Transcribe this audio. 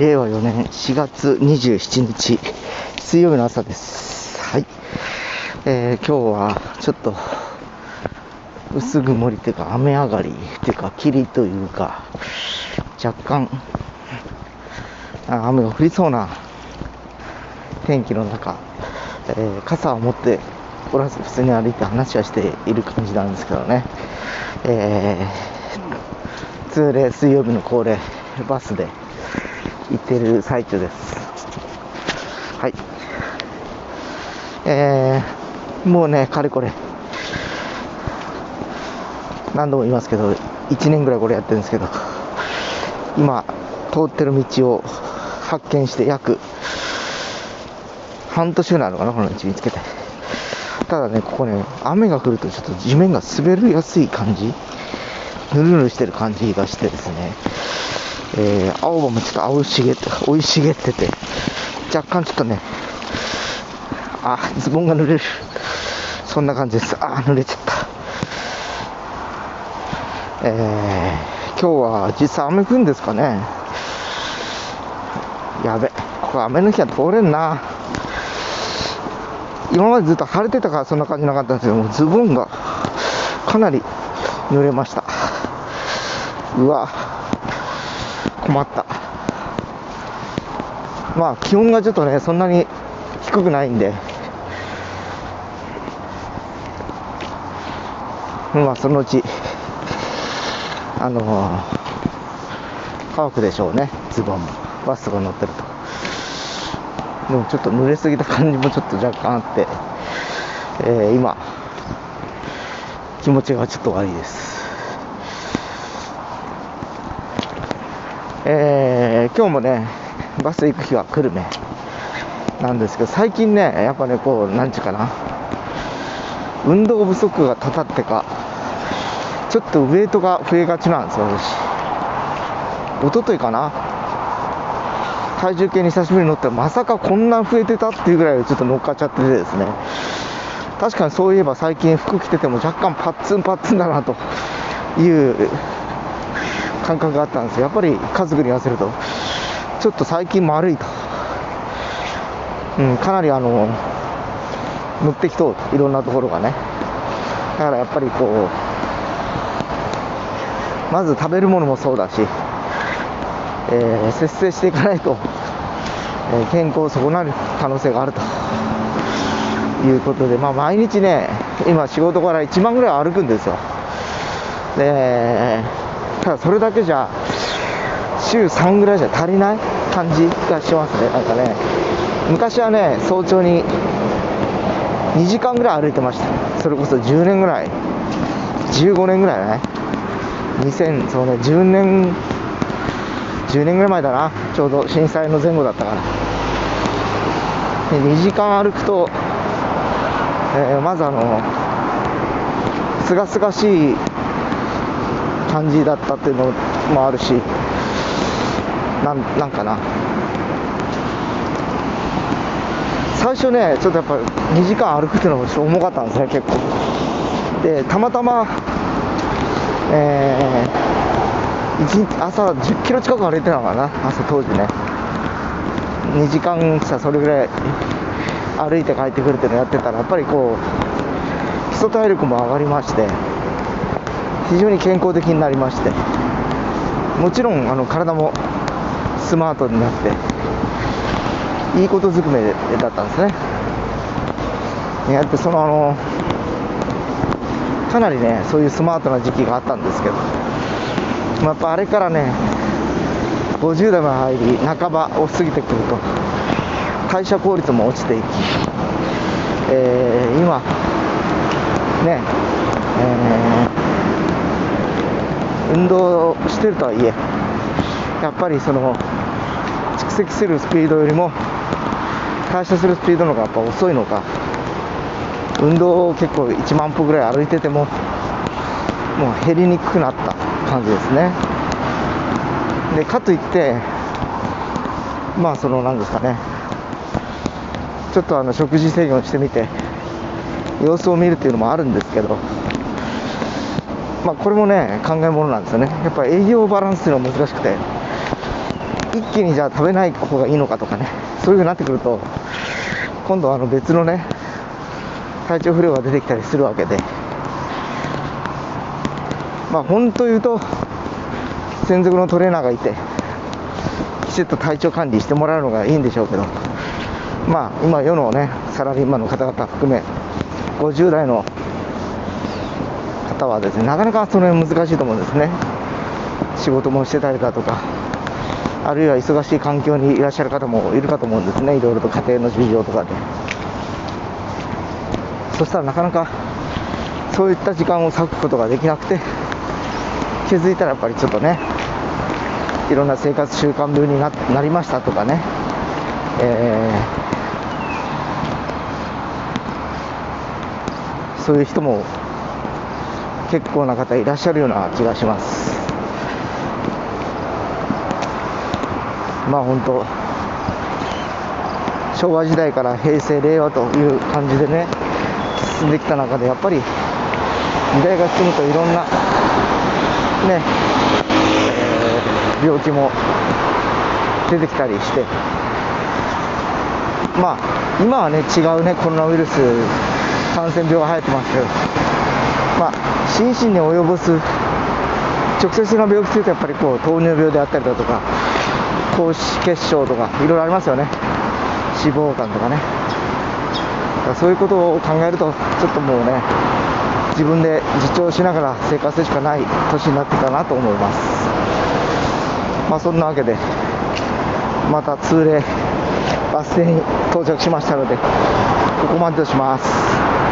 令和4年4月27日水曜日の朝です。はい、えー、今日はちょっと薄曇りというか雨上がりというか霧というか若干雨が降りそうな天気の中、えー、傘を持っておらず普通に歩いて話はしている感じなんですけどね、えー、通例水曜日の恒例バスで行ってる最中です。はい。えー、もうねかれこれ。何度も言いますけど1年ぐらいこれやってるんですけど今通ってる道を発見して約半年ぐらいあるのかなこの道見つけて。ただねここね雨が降るとちょっと地面が滑りやすい感じ。ぬるぬるしてる感じがしてですね。えー、青葉もちょっと青茂って、生い茂ってて、若干ちょっとね、あ、ズボンが濡れる。そんな感じです。あ、濡れちゃった。えー、今日は実際雨降るんですかねやべ、ここ雨の日は通れんな。今までずっと晴れてたからそんな感じなかったんですけども、ズボンがかなり濡れました。うわ、困った。まあ気温がちょっとね、そんなに低くないんで、まあそのうち、あのー、乾くでしょうね、ズボンも。バスが乗ってると。でもちょっと濡れすぎた感じもちょっと若干あって、えー、今、気持ちがちょっと悪いです。えー、今日もね、バス行く日は久留米なんですけど、最近ね、やっぱね、こう、なんちゅうかな、運動不足がたたってか、ちょっとウエイトが増えがちなんですよ、私。一昨日かな、体重計に久しぶりに乗ってまさかこんな増えてたっていうぐらいちょっと乗っかっちゃっててですね確かにそういえば最近服着てても若干パッツンパッツンだなという感覚があったんですよ。やっぱり家族に言わせると。ちょっと最近丸いと、うん、かなりあの乗ってきとうと。いろんなところがね。だからやっぱりこうまず食べるものもそうだしえー、節制していかないと、えー、健康を損なる可能性があると。いうことで、まあ、毎日ね、今、仕事から1万ぐらい歩くんですよ。でただそれだけじゃ、週3ぐらいじゃ足りない感じがしますね、なんかね、昔はね、早朝に2時間ぐらい歩いてました、それこそ10年ぐらい、15年ぐらいね、2000そうね10年10年ぐらい前だな。ちょうど震災の前後だったから。2時間歩くと、えー、まずあのすがすがしい感じだったっていうのもあるしなんなんかな。最初ねちょっとやっぱ2時間歩くっていうのもちょっと重かったんですね結構。でたまたまえー日朝10キロ近く歩いてたのかな朝当時ね。2時間さそれぐらい歩いて帰ってくるっていうのやってたらやっぱりこう基礎体力も上がりまして。非常に健康的になりましてもちろんあの体もスマートになっていいことずくめだったんですね。やってそのあのかなりねそういうスマートな時期があったんですけどまやっぱあれからね50代も入り半ばを過ぎてくると代謝効率も落ちていき、えー、今ね、えー、運動してるとはいえやっぱりその蓄積するスピードよりも代謝するスピードの方がやっぱ遅いのか運動を結構1万歩ぐらい歩いててももう減りにくくなった感じですね。でかといってまあその何ですかねちょっとあの食事制限をしてみて様子を見るっていうのもあるんですけどまあこれもね考えものなんですよね。やっぱり営業バランスっていうのは難しくて一気にじゃあ食べない方がいいのかとかねそういう風になってくると今度はあの別のね体調不良が出てきたりするわけでまあ本当言うと専属のトレーナーがいてきちっと体調管理してもらうのがいいんでしょうけどまあ今世のねサラリーマンの方々含め50代の方はですねなかなかその辺難しいと思うんですね。仕事もしてたりだとかあるいは忙しい環境にいらっしゃる方もいるかと思うんですね。いろいろと家庭の事情とかで。そしたらなかなかそういった時間を割くことができなくて気づいたらやっぱりちょっとねいろんな生活習慣病にななりましたとかね、えーそういう人も結構な方いらっしゃるような気がします。まあ本当昭和時代から平成令和という感じでね進んできた中でやっぱり時代が進むといろんなね、えー病気も出てきたりしてまあ今はね違うねコロナウイルス感染病が流行ってますけどまあ心身に及ぼす直接的な病気というとやっぱりこう糖尿病であったりだとか高脂血症とかいろいろありますよね。脂肪肝とかね。かそういうことを考えるとちょっともうね自分で自重しながら生活するしかない年になってたなと思います。まあそんなわけでまた通例バス停に到着しましたのでここまでとします。